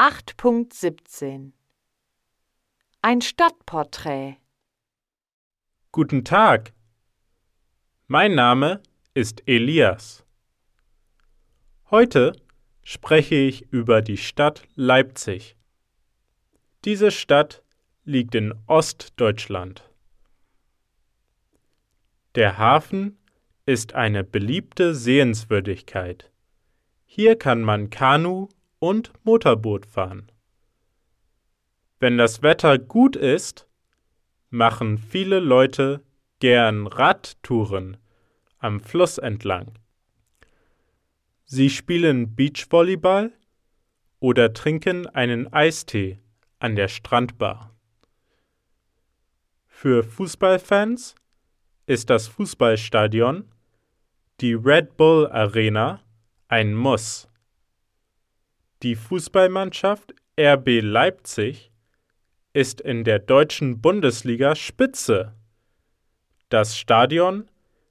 8.17 Ein Stadtporträt Guten Tag. Mein Name ist Elias. Heute spreche ich über die Stadt Leipzig. Diese Stadt liegt in Ostdeutschland. Der Hafen ist eine beliebte Sehenswürdigkeit. Hier kann man Kanu und Motorboot fahren. Wenn das Wetter gut ist, machen viele Leute gern Radtouren am Fluss entlang. Sie spielen Beachvolleyball oder trinken einen Eistee an der Strandbar. Für Fußballfans ist das Fußballstadion, die Red Bull Arena, ein Muss. Die Fußballmannschaft RB Leipzig ist in der deutschen Bundesliga Spitze. Das Stadion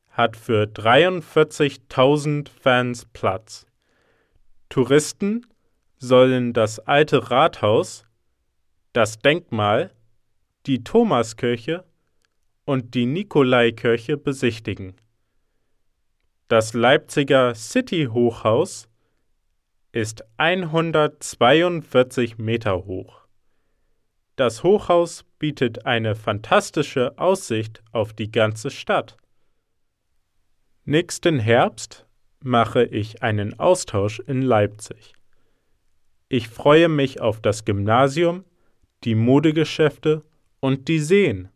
hat für 43.000 Fans Platz. Touristen sollen das alte Rathaus, das Denkmal, die Thomaskirche und die Nikolaikirche besichtigen. Das Leipziger City Hochhaus ist 142 Meter hoch. Das Hochhaus bietet eine fantastische Aussicht auf die ganze Stadt. Nächsten Herbst mache ich einen Austausch in Leipzig. Ich freue mich auf das Gymnasium, die Modegeschäfte und die Seen.